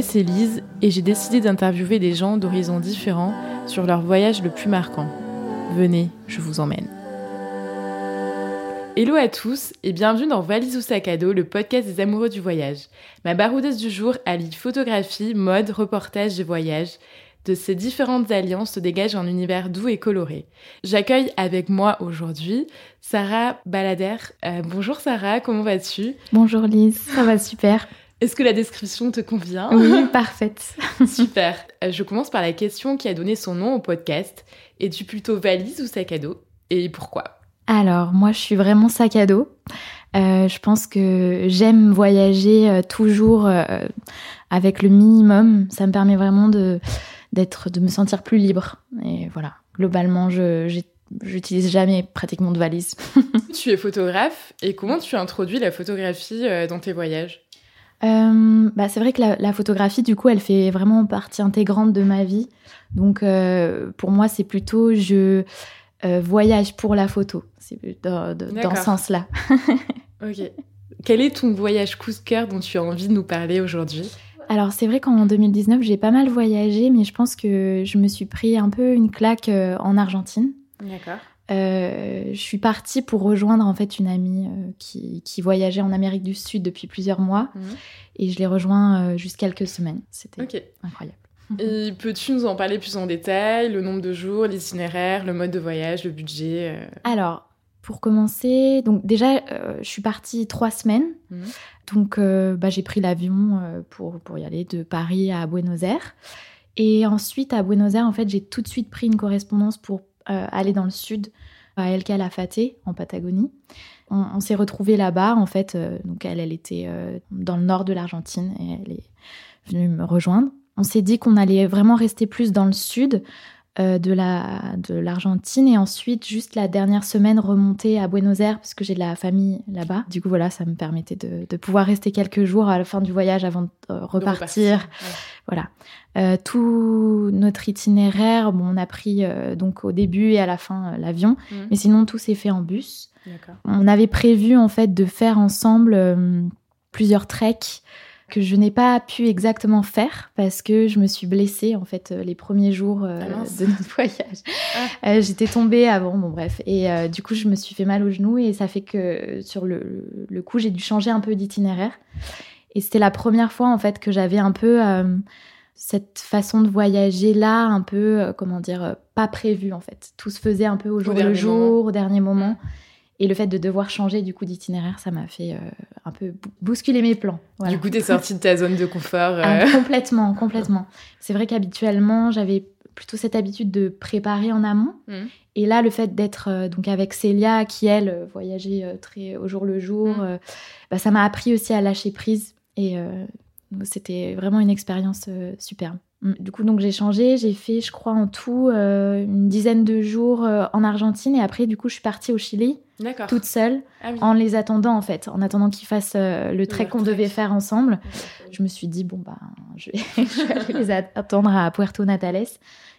C'est Lise et j'ai décidé d'interviewer des gens d'horizons différents sur leur voyage le plus marquant. Venez, je vous emmène. Hello à tous et bienvenue dans Valise ou sac à dos, le podcast des amoureux du voyage. Ma baroudeuse du jour allie photographie, mode, reportage et voyage. De ces différentes alliances se dégage un univers doux et coloré. J'accueille avec moi aujourd'hui Sarah Balader. Euh, bonjour Sarah, comment vas-tu? Bonjour Lise, ça va super. Est-ce que la description te convient Oui, parfaite. Super. Euh, je commence par la question qui a donné son nom au podcast. Es-tu plutôt valise ou sac à dos? Et pourquoi? Alors, moi, je suis vraiment sac à dos. Euh, je pense que j'aime voyager euh, toujours avec le minimum. Ça me permet vraiment de, d'être, de me sentir plus libre. Et voilà, globalement, je, j'utilise jamais pratiquement de valise. tu es photographe et comment tu introduis la photographie dans tes voyages? Euh, bah, c'est vrai que la, photographie, du coup, elle fait vraiment partie intégrante de ma vie. Donc, euh, pour moi, c'est plutôt je euh, voyage pour la photo. C'est dans, dans ce sens-là. ok. Quel est ton voyage coup de cœur dont tu as envie de nous parler aujourd'hui? Alors c'est vrai qu'en 2019 j'ai pas mal voyagé, mais je pense que je me suis pris un peu une claque en Argentine. D'accord. Euh, je suis partie pour rejoindre en fait une amie euh, qui, qui, voyageait en Amérique du Sud depuis plusieurs mois mhm. et je l'ai rejoint euh, juste quelques semaines. C'était incroyable. Et peux-tu nous en parler plus en détail Le nombre de jours, l'itinéraire, le mode de voyage, le budget Alors, pour commencer, donc déjà, je suis partie trois semaines. Mhm. Donc, bah, j'ai pris l'avion pour, pour y aller de Paris à Buenos Aires. Et ensuite, à Buenos Aires, en fait, j'ai tout de suite pris une correspondance pour euh, aller dans le sud, à El Calafate, en Patagonie. On, s'est retrouvés là-bas, en fait. Euh, donc, elle, elle était euh, dans le nord de l'Argentine et elle est venue me rejoindre. On s'est dit qu'on allait vraiment rester plus dans le sud de la de l'Argentine et ensuite juste la dernière semaine remonter à Buenos Aires parce que j'ai de la famille là-bas. Du coup voilà, ça me permettait de, de, pouvoir rester quelques jours à la fin du voyage avant de repartir. Voilà. Euh, tout notre itinéraire, bon, on a pris euh, donc au début et à la fin euh, l'avion, mmh. mais sinon tout s'est fait en bus. On avait prévu en fait de faire ensemble plusieurs treks que je n'ai pas pu exactement faire parce que je me suis blessée en fait les premiers jours ah de notre voyage. Ah. J'étais tombée avant, bon bref, et du coup je me suis fait mal au genou et ça fait que sur le, le coup j'ai dû changer un peu d'itinéraire. Et c'était la première fois en fait que j'avais un peu cette façon de voyager là, un peu, euh, comment dire, euh, pas prévu en fait. Tout se faisait un peu au jour le jour, au dernier moment. Mm. Et le fait de devoir changer du coup d'itinéraire, ça m'a fait euh, un peu bousculer mes plans. Du coup, t'es sortie de ta zone de confort. Ah, complètement, complètement. C'est vrai qu'habituellement, j'avais plutôt cette habitude de préparer en amont. Mm. Et là, le fait d'être donc avec Célia, qui elle voyageait très au jour le jour, mm. bah, ça m'a appris aussi à lâcher prise et c'était vraiment une expérience euh, superbe. Mm. Du coup, donc j'ai changé, j'ai fait, je crois, en tout euh, une dizaine de jours euh, en Argentine et après, du coup, je suis partie au Chili, toute seule, ah en les attendant en fait, en attendant qu'ils fassent le trek qu'on devait faire ensemble. Je me suis dit bon bah, je vais, je vais les attendre à Puerto Natales,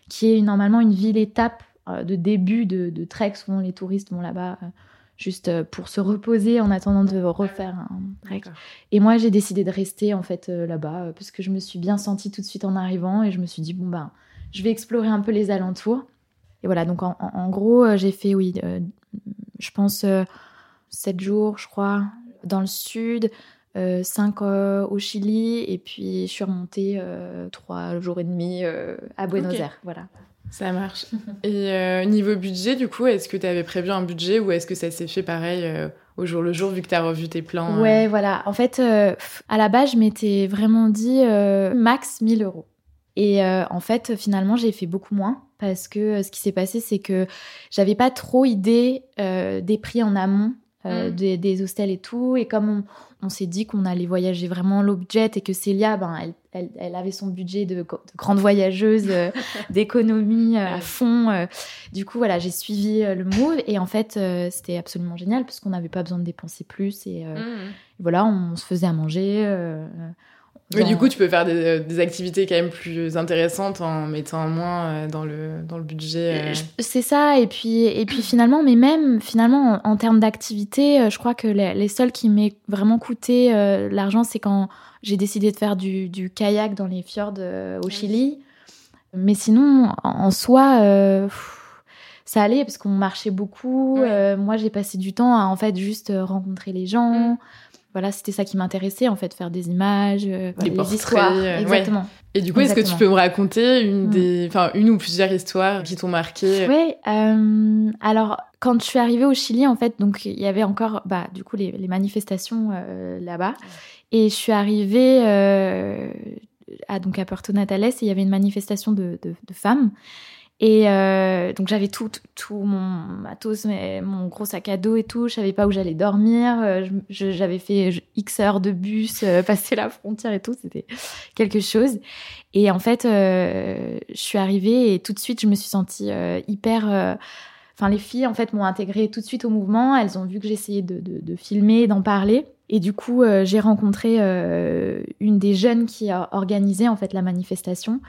qui est normalement une ville étape de début de, de trek. Souvent, les touristes vont là-bas juste euh, pour se reposer en attendant de refaire un. Et moi, j'ai décidé de rester en fait euh, là-bas euh, parce que je me suis bien sentie tout de suite en arrivant et je me suis dit bon ben, je vais explorer un peu les alentours. Et voilà, donc en, gros, j'ai fait oui, je pense sept jours, je crois, dans le sud. cinq au Chili et puis je suis remontée trois jours et demi à Buenos Aires. Voilà. Ça marche. Et euh, niveau budget, du coup, est-ce que tu avais prévu un budget ou est-ce que ça s'est fait pareil euh, au jour le jour vu que tu as revu tes plans euh? Ouais, voilà. En fait, à la base, je m'étais vraiment dit max 1000 euros. Et en fait, finalement, j'ai fait beaucoup moins parce que ce qui s'est passé, c'est que j'avais pas trop idée des prix en amont. Mmh. Des, des, hostels et tout. Et comme on, on s'est dit qu'on allait voyager vraiment low budget et que Célia, ben, elle, elle, avait son budget de, grande voyageuse, euh, d'économie euh, à fond. Euh. du coup, voilà, j'ai suivi le move et en fait, c'était absolument génial parce qu'on n'avait pas besoin de dépenser plus et, mmh. voilà, on se faisait à manger. Mais du coup, tu peux faire des, des, activités quand même plus intéressantes en mettant moins dans le, dans le budget. C'est ça, et puis, et puis finalement, mais même finalement, en, termes d'activités, je crois que les, les seuls qui m'aient vraiment coûté l'argent, c'est quand j'ai décidé de faire du, du, kayak dans les fjords au Chili. Mais sinon, en soi, ça allait parce qu'on marchait beaucoup. Euh, moi, j'ai passé du temps à en fait juste euh, rencontrer les gens. Mm. Voilà, c'était ça qui m'intéressait en fait, faire des images, euh, des les histoires. Exactement. Et du coup, est-ce que tu peux me raconter une mm. des, enfin une ou plusieurs histoires qui t'ont marqué? Oui. alors, quand je suis arrivée au Chili, en fait, donc il y avait encore, bah, du coup, les, manifestations là-bas, et je suis arrivée à donc à Puerto Natales, et il y avait une manifestation de, de, de femmes. Et euh, donc j'avais tout, tout mon matos, mon gros sac à dos et tout. Je savais pas où j'allais dormir. Euh, j'avais fait X heures de bus, euh, passer la frontière et tout. C'était quelque chose. Et en fait, je suis arrivée et tout de suite, je me suis sentie hyper. Enfin, les filles en fait m'ont intégrée tout de suite au mouvement. Elles ont vu que j'essayais de, de, de, filmer, d'en parler. Et du coup, j'ai rencontré une des jeunes qui a organisé en fait la manifestation.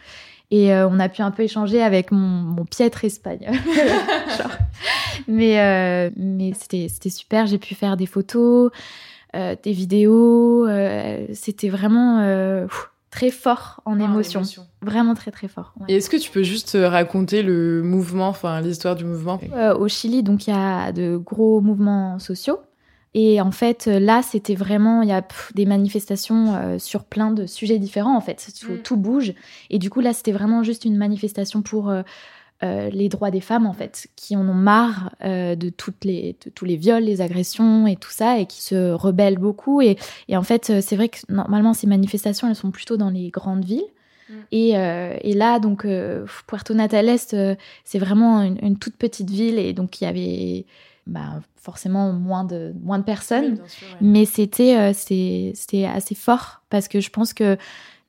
Et euh, on a pu un peu échanger avec mon, mon piètre espagnol. Mais, euh, mais c'était, c'était super. J'ai pu faire des photos, euh, des vidéos. c'était vraiment très fort en ah, émotion. Vraiment très très fort. Et est-ce que tu peux juste raconter le mouvement, enfin l'histoire du mouvement? Au Chili, donc il y a de gros mouvements sociaux. Et en fait, euh, là, c'était vraiment, il y a des manifestations euh, sur plein de sujets différents, en fait. Tout, mm. tout bouge. Et du coup, là, c'était vraiment juste une manifestation pour euh, les droits des femmes, en fait, qui en ont marre de, toutes les, de tous les viols, les agressions et tout ça, et qui se rebellent beaucoup. Et, et en fait, c'est vrai que normalement, ces manifestations, elles sont plutôt dans les grandes villes. Mm. Et, et, là, donc, Puerto Natales, c'est vraiment une, une, toute petite ville. Et donc, il y avait bah, forcément moins de, moins de personnes. Mais c'était euh, c'était assez fort parce que je pense que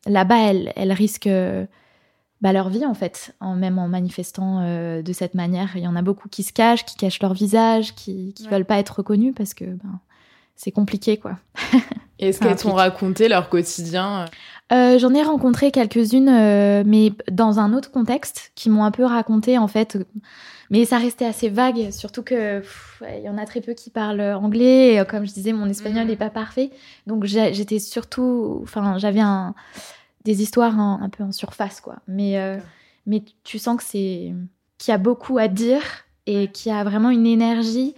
là-bas, elles, elles risquent bah, leur vie, en fait, en, même en manifestant euh, de cette manière. Il y en a beaucoup qui se cachent, qui cachent leur visage, qui ne veulent pas être reconnus parce que ben, c'est compliqué, quoi. Est-ce qu'elles t'ont raconté leur quotidien euh, J'en ai rencontré quelques-unes, mais dans un autre contexte, qui m'ont un peu raconté, en fait mais ça restait assez vague, surtout que il y en a très peu qui parlent anglais. Et comme je disais, mon espagnol n'est mm. pas parfait. Donc j'étais surtout. Enfin, j'avais un, des histoires un, peu en surface, quoi. Mais, euh, mais tu sens que c'est qu'il y a beaucoup à dire et qu'il y a vraiment une énergie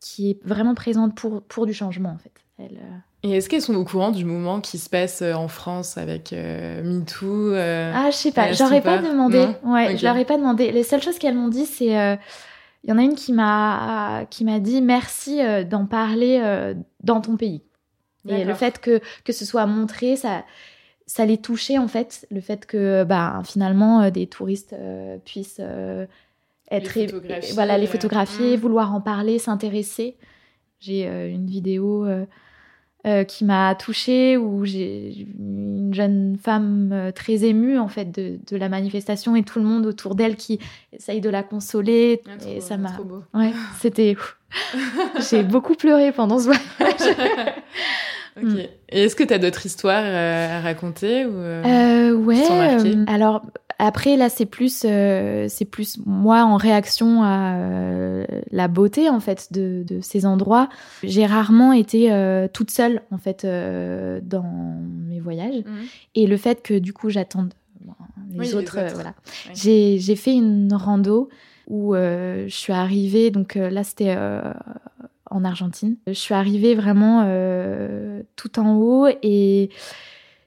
qui est vraiment présente pour, pour du changement, en fait. Elle, euh, et est-ce qu'elles sont au courant du mouvement qui se passe euh, en France avec euh, MeToo euh, Ah, je sais pas, j'aurais pas demandé. Ouais, je leur ai pas demandé. Les seules choses qu'elles m'ont dit, c'est. Il y en a une qui m'a qui m'a dit merci d'en parler dans ton pays. Et le fait que, que ce soit montré, ça, ça les touchait en fait. Le fait que bah, finalement des touristes puissent être. Les voilà, les photographier, hmm. vouloir en parler, s'intéresser. J'ai une vidéo euh, qui m'a touchée, où j'ai une jeune femme euh, très émue en fait de, de, la manifestation et tout le monde autour d'elle qui essaye de la consoler. Ah, et ça m'a. Ouais, c'était. j'ai beaucoup pleuré pendant ce voyage. Et est-ce que tu as d'autres histoires euh, à raconter ou Ouais. alors après, là, c'est plus, euh, c'est plus moi en réaction à euh, la beauté en fait de, de ces endroits. J'ai rarement été euh, toute seule en fait dans mes voyages mhm. et le fait que du coup j'attende les, autres, voilà. J'ai fait une rando où je suis arrivée, donc là c'était en Argentine. Je suis arrivée vraiment tout en haut et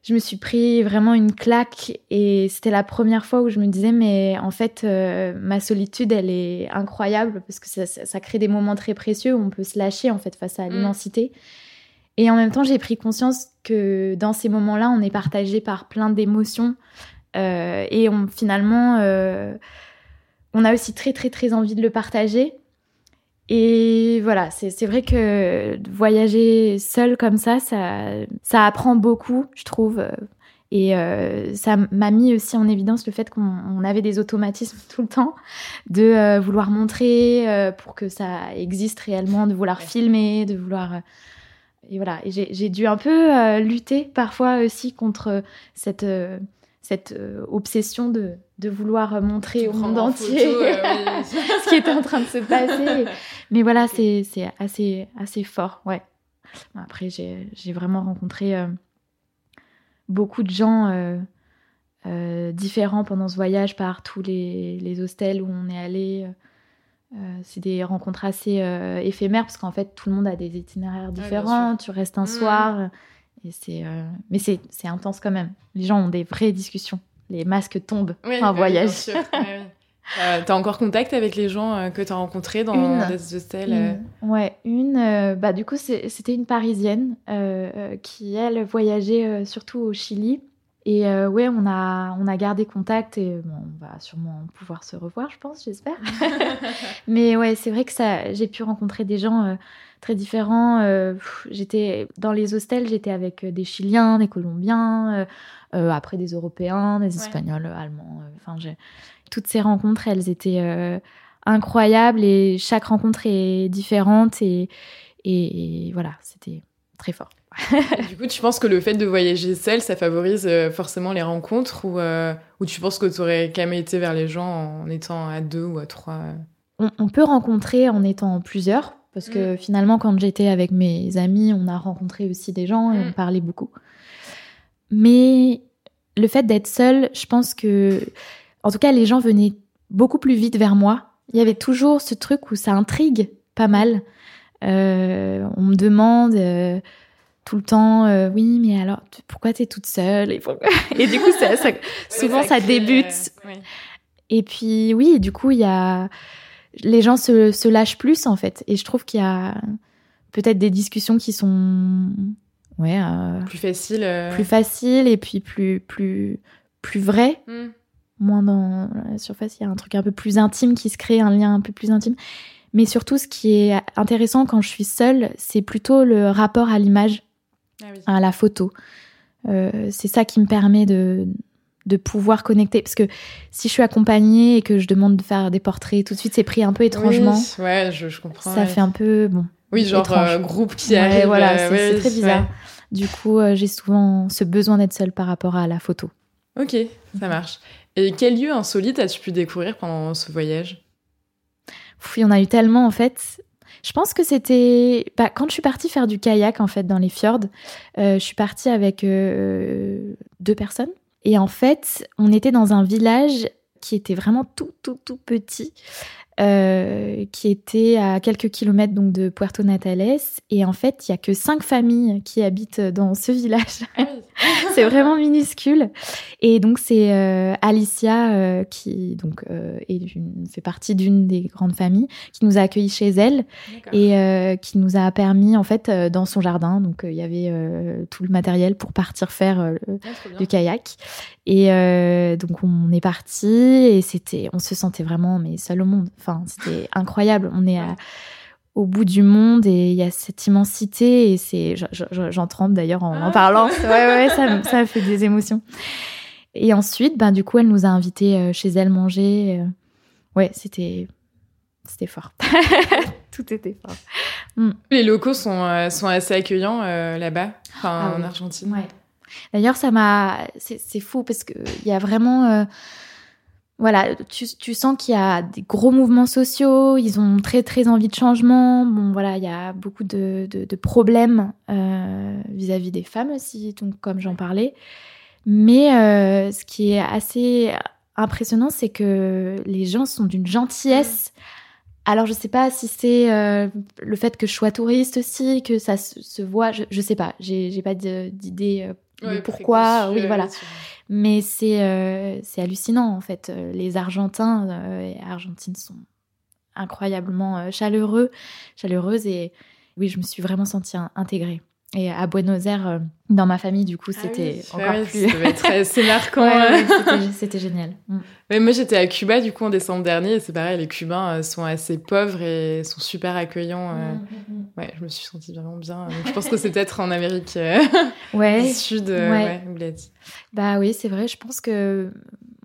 je me suis pris vraiment une claque et c'était la première fois où je me disais mais en fait euh, ma solitude elle est incroyable parce que ça, crée des moments très précieux où on peut se lâcher en fait face à mm. l'immensité et en même temps j'ai pris conscience que dans ces moments-là on est partagé par plein d'émotions euh, et on finalement euh, on a aussi très très très envie de le partager et voilà, c'est vrai que voyager seul comme ça, ça, ça apprend beaucoup, je trouve. Et euh, ça m'a mis aussi en évidence le fait qu'on avait des automatismes tout le temps, de euh, vouloir montrer euh, pour que ça existe réellement, de vouloir filmer, de vouloir... et voilà, et j'ai dû un peu lutter parfois aussi contre cette, cette obsession de, de, vouloir montrer au monde entier ce qui était en train de se passer. Mais voilà, c'est assez, assez fort, ouais. Après, j'ai vraiment rencontré beaucoup de gens euh, différents pendant ce voyage par tous les, les hostels où on est allé. Euh, c'est des rencontres assez euh, éphémères parce qu'en fait tout le monde a des itinéraires différents. tu restes un mmh. soir et c'est mais c'est intense quand même. Les gens ont des vraies discussions. Les masques tombent en voyage. T'as encore contact avec les gens que tu as rencontrés dans des hostels une. Ouais, une. bah, du coup, c'était une Parisienne qui, elle, voyageait surtout au Chili. Et euh, ouais, on a, on a gardé contact et bon, on va sûrement pouvoir se revoir, je pense, j'espère. Mais ouais, c'est vrai que ça, j'ai pu rencontrer des gens euh, très différents. Euh, j'étais dans les hostels, j'étais avec des Chiliens, des Colombiens, après des Européens, des Espagnols, Allemands. Enfin, toutes ces rencontres, elles étaient incroyables et chaque rencontre est différente et, et voilà, c'était très fort du coup, tu penses que le fait de voyager seul, ça favorise euh, forcément les rencontres ou, euh, ou tu penses que tu aurais quand même été vers les gens en étant à deux ou à trois on, peut rencontrer en étant plusieurs, parce que mm. finalement, quand j'étais avec mes amis, on a rencontré aussi des gens et on mm. parlait beaucoup. Mais le fait d'être seul, je pense que, en tout cas, les gens venaient beaucoup plus vite vers moi. Il y avait toujours ce truc où ça intrigue pas mal. Euh, on me demande tout le temps, euh, oui, mais alors pourquoi tu es toute seule et, du coup, ça, souvent ça, débute. Euh, et puis oui, du coup, il y a les gens se, se, lâchent plus en fait. Et je trouve qu'il y a peut-être des discussions qui sont ouais euh, plus faciles, plus faciles et puis plus plus plus vraies. Hmm. Moins dans la surface, il y a un truc un peu plus intime qui se crée, un lien un peu plus intime. Mais surtout, ce qui est intéressant quand je suis seule, c'est plutôt le rapport à l'image. Ah à la photo. Euh, c'est ça qui me permet de, de pouvoir connecter. Parce que si je suis accompagnée et que je demande de faire des portraits, tout de suite, c'est pris un peu étrangement. ouais, je, comprends. Ça fait un peu, bon. Oui, genre euh, groupe qui arrive. voilà, euh, c'est très bizarre. Du coup, j'ai souvent ce besoin d'être seule par rapport à la photo. Ok, ça marche. Et quel lieu insolite as-tu pu découvrir pendant ce voyage? Il y en a eu tellement en fait. Je pense que c'était bah, quand je suis partie faire du kayak en fait dans les fjords. Euh, je suis partie avec euh, deux personnes et en fait on était dans un village qui était vraiment tout tout tout petit euh, qui était à quelques kilomètres donc de Puerto Natales. Et en fait, il y a que cinq familles qui habitent dans ce village. Ah c'est vraiment minuscule. Et donc c'est euh, Alicia euh, qui donc est fait partie d'une des grandes familles qui nous a accueillis chez elle et qui nous a permis en fait dans son jardin. Donc il y avait tout le matériel pour partir faire ah, du kayak. Et donc on est parti et c'était, on se sentait vraiment mais seul au monde. Enfin, c'était incroyable. On est au bout du monde et il y a cette immensité et c'est, j'en tremble d'ailleurs en, en, ah. parlant. Ouais, ouais, ça, ça fait des émotions. Et ensuite, ben, du coup, elle nous a invités euh, chez elle manger. Euh. Ouais, c'était, c'était fort. Tout était fort. Mm. Les locaux sont, euh, sont assez accueillants là-bas, enfin, ah en Argentine. Ouais. D'ailleurs, ça m'a, c'est fou parce que il y a vraiment voilà, tu, tu sens qu'il y a des gros mouvements sociaux, ils ont très très envie de changement. Bon, voilà, il y a beaucoup de, de, problèmes euh, vis-à-vis des femmes aussi, donc comme j'en parlais. Mais euh, ce qui est assez impressionnant, c'est que les gens sont d'une gentillesse. Alors, je sais pas si c'est euh, le fait que je sois touriste aussi, que ça se, voit. Je, je sais pas. J'ai pas d'idée pourquoi? Oui, voilà. Mais c'est euh, c'est hallucinant, en fait. Euh, les Argentins euh, et Argentines sont incroyablement chaleureux, chaleureuses. Et oui, je me suis vraiment sentie intégrée. Et à Buenos Aires, dans ma famille, du coup, ah c'était encore plus. C'est marquant. c'était génial. Mm. moi, j'étais à Cuba, du coup, en décembre dernier. Et c'est pareil, les Cubains sont assez pauvres et sont super accueillants. Mm, mm, ouais, je me suis sentie vraiment bien. je pense que c'est peut-être en Amérique du Sud, ouais. Bah oui, c'est vrai. Je pense que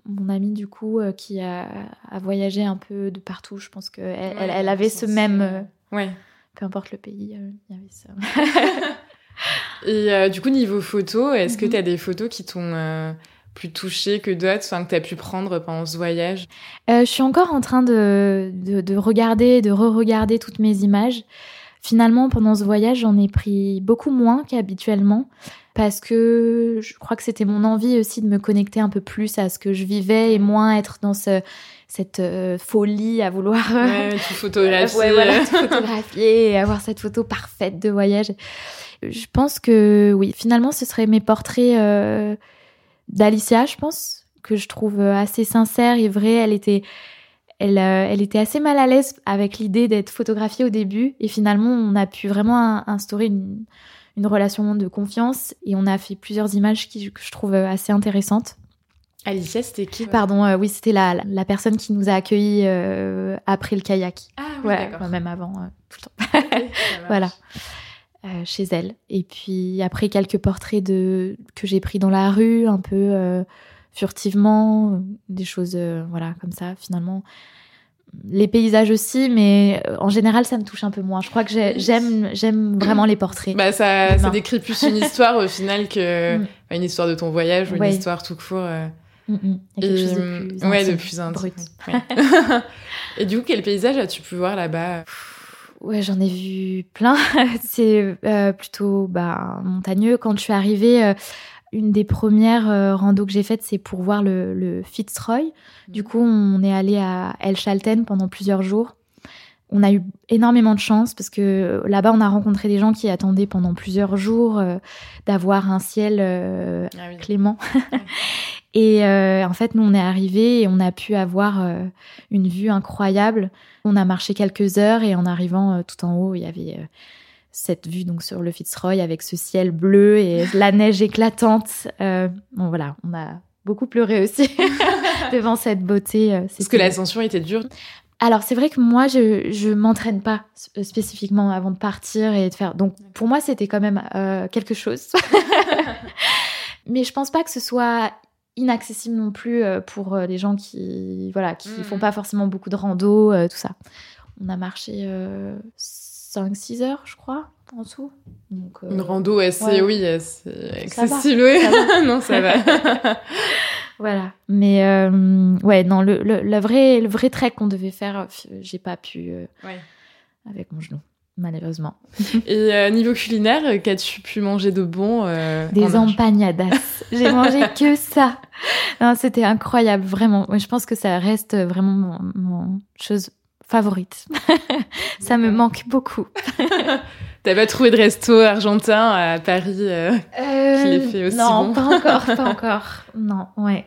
mon amie, du coup, euh, qui a, a, voyagé un peu de partout, je pense qu'elle elle, elle, avait ce même. ouais. Peu importe le pays, il y avait ça. Et du coup, niveau photo, est-ce que Mhm. tu as des photos qui t'ont euh, plus touché que d'autres, enfin, que tu as pu prendre pendant ce voyage? Euh, je suis encore en train de, de, de regarder, de re-regarder toutes mes images. Finalement, pendant ce voyage, j'en ai pris beaucoup moins qu'habituellement parce que je crois que c'était mon envie aussi de me connecter un peu plus à ce que je vivais et moins être dans ce, cette euh, folie à vouloir Ouais, tout photographier. Ouais, voilà, tout photographier et avoir cette photo parfaite de voyage. Je pense que oui, finalement, ce seraient mes portraits euh, d'Alicia, je pense, que je trouve euh, assez sincère et vrai. Elle était, elle, euh, elle était assez mal à l'aise avec l'idée d'être photographiée au début. Et finalement, on a pu vraiment in- instaurer une, une relation de confiance et on a fait plusieurs images qui, que je trouve euh, assez intéressantes. Alicia, c'était qui Pardon, euh, oui, c'était la, la personne qui nous a accueillis euh, après le kayak. Ah oui, Ouais, d'accord. même avant, euh, tout le temps. Voilà. Chez elle. Et puis après quelques portraits de que j'ai pris dans la rue, un peu furtivement, des choses voilà comme ça. Finalement, les paysages aussi, mais en général ça me touche un peu moins. Je crois que j'ai- j'aime j'aime vraiment les portraits. Bah, ça, ça décrit plus une histoire au final que Mm. une histoire de ton voyage ou une Ouais. histoire tout court. Euh. Mm, mm. Quelque chose de Et, plus ouais, de plus brut. ouais. Et du coup, quel paysage as-tu pu voir là-bas? Ouais, j'en ai vu plein. C'est euh, plutôt bah, montagneux. Quand je suis arrivée, euh, une des premières euh, randos que j'ai faites, c'est pour voir le, le Fitzroy. Du coup, on est allé à El Chalten pendant plusieurs jours. On a eu énormément de chance parce que euh, là-bas, on a rencontré des gens qui attendaient pendant plusieurs jours euh, d'avoir un ciel euh, Ah oui. clément. et euh, en fait, nous, on est arrivés et on a pu avoir euh, une vue incroyable. On a marché quelques heures et en arrivant euh, tout en haut, il y avait cette vue donc sur le Fitzroy avec ce ciel bleu et la neige éclatante. Bon, voilà, on a beaucoup pleuré aussi devant cette beauté. c'était- que l'ascension était dure. alors c'est vrai que moi je je m'entraîne pas spécifiquement avant de partir et de faire donc pour moi c'était quand même quelque chose. Mais je pense pas que ce soit inaccessible non plus euh, pour euh, les gens qui voilà qui Mhm. font pas forcément beaucoup de rando euh, tout ça. On a marché 5-6 heures je crois en dessous. Donc, Une rando assez, ouais. oui, assez Ça va, accessible. oui. ça va. non, ça va. Voilà. Mais euh, ouais, non, le, le, le vrai, le vrai trek qu'on devait faire, j'ai pas pu euh, Ouais. avec mon genou, malheureusement. Et euh, niveau culinaire, euh, qu'as-tu pu manger de bon euh, en Des Argentine empanadas. j'ai mangé que ça. Non, C'était incroyable, vraiment. Je pense que ça reste vraiment mon, mon chose favorite. ça me manque beaucoup. T'as pas trouvé de resto argentin à Paris euh, Qui les fait aussi non, bon? pas encore, pas encore. Non, ouais.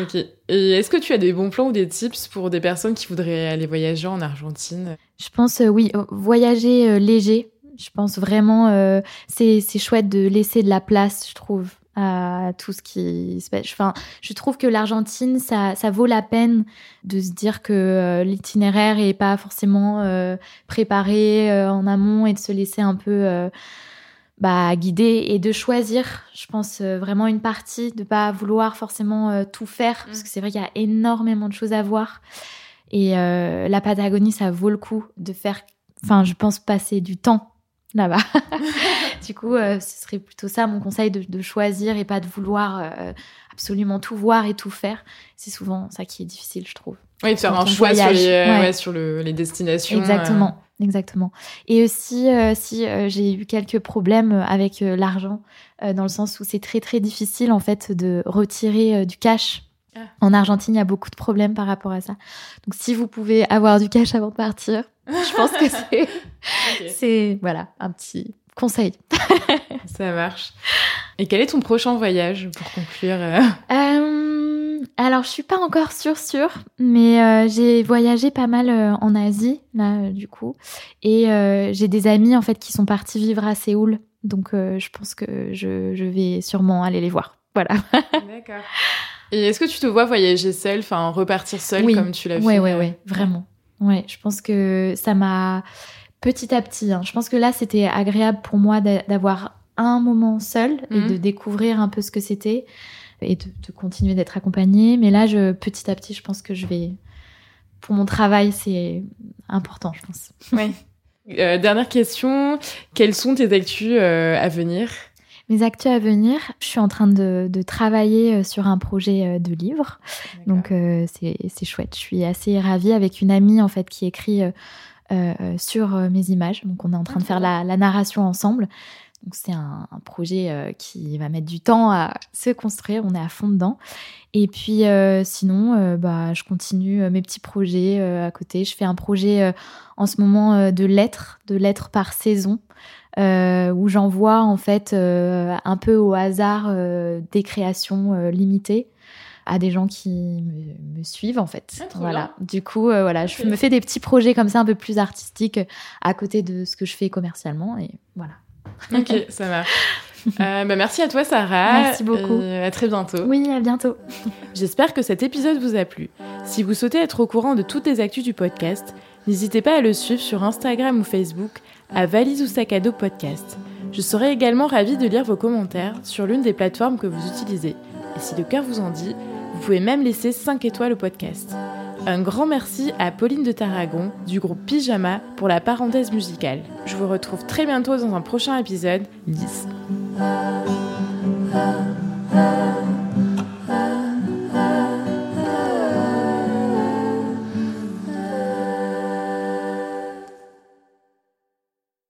Ok. Et est-ce que tu as des bons plans ou des tips pour des personnes qui voudraient aller voyager en Argentine? Je pense, euh, oui, euh, voyager euh, léger. Je pense vraiment, euh, c'est c'est chouette de laisser de la place, je trouve, à tout ce qui se passe. Enfin, je trouve que l'Argentine, ça, ça vaut la peine de se dire que euh, l'itinéraire est pas forcément euh, préparé euh, en amont et de se laisser un peu euh, bah, guider et de choisir, je pense, euh, vraiment une partie, de pas vouloir forcément euh, tout faire, parce Mm. que c'est vrai qu'il y a énormément de choses à voir. Et euh, la Patagonie, ça vaut le coup de faire, enfin, je pense, passer du temps là-bas. du coup, ce serait plutôt ça mon conseil de, de choisir et pas de vouloir absolument tout voir et tout faire. C'est souvent ça qui est difficile, je trouve. Oui, de faire un choix sur, les, ouais. ouais, sur le- les destinations. Exactement, exactement. Et aussi, euh, si euh, j'ai eu quelques problèmes avec euh, l'argent, euh, dans le sens où c'est très très difficile en fait de retirer du cash. Ah. En Argentine, il y a beaucoup de problèmes par rapport à ça. Donc, si vous pouvez avoir du cash avant de partir, je pense que c'est, c'est voilà un petit conseil. ça marche. Et quel est ton prochain voyage pour conclure alors, je suis pas encore sûre sûre, mais euh, j'ai voyagé pas mal euh, en Asie là euh, du coup, et j'ai des amis en fait qui sont partis vivre à Séoul, donc je pense que je, je vais sûrement aller les voir. Voilà. D'accord. Et est-ce que tu te vois voyager seule, enfin repartir seule Oui. comme tu l'as Ouais, fait ouais, euh, ouais, vraiment. Ouais, je pense que ça m'a petit à petit. hein, je pense que là, c'était agréable pour moi d'a- d'avoir un moment seul et Mhm. de découvrir un peu ce que c'était et de, de continuer d'être accompagnée. Mais là, je, petit à petit, je pense que je vais. Pour mon travail, c'est important, je pense. Ouais. dernière question, quelles sont tes actus à venir? Mes actus à venir, je suis en train de, travailler sur un projet de livre. Donc c'est chouette. Je suis assez ravie avec une amie en fait qui écrit sur mes images. Donc on est en train de faire la, la narration ensemble. Donc c'est un, projet euh, qui va mettre du temps à se construire, on est à fond dedans. Et puis euh, sinon, euh, bah, je continue mes petits projets à côté. Je fais un projet en ce moment de lettres, de lettres par saison, où j'envoie en fait un peu au hasard des créations limitées à des gens qui me, suivent en fait. Ah, voilà. Du coup, voilà, je me fais des petits projets comme ça un peu plus artistiques à côté de ce que je fais commercialement et voilà. Ok, ça marche. Euh, bah, merci à toi, Sarah. Merci beaucoup. à très bientôt. Oui, à bientôt. J'espère que cet épisode vous a plu. Si vous souhaitez être au courant de toutes les actus du podcast, n'hésitez pas à le suivre sur Instagram ou Facebook à Valise ou Sac à dos Podcast. Je serai également ravie de lire vos commentaires sur l'une des plateformes que vous utilisez. Et si le cœur vous en dit, vous pouvez même laisser 5 étoiles au podcast. Un grand merci à Pauline de Tarragon du groupe Pyjama pour la parenthèse musicale. Je vous retrouve très bientôt dans un prochain épisode. 10.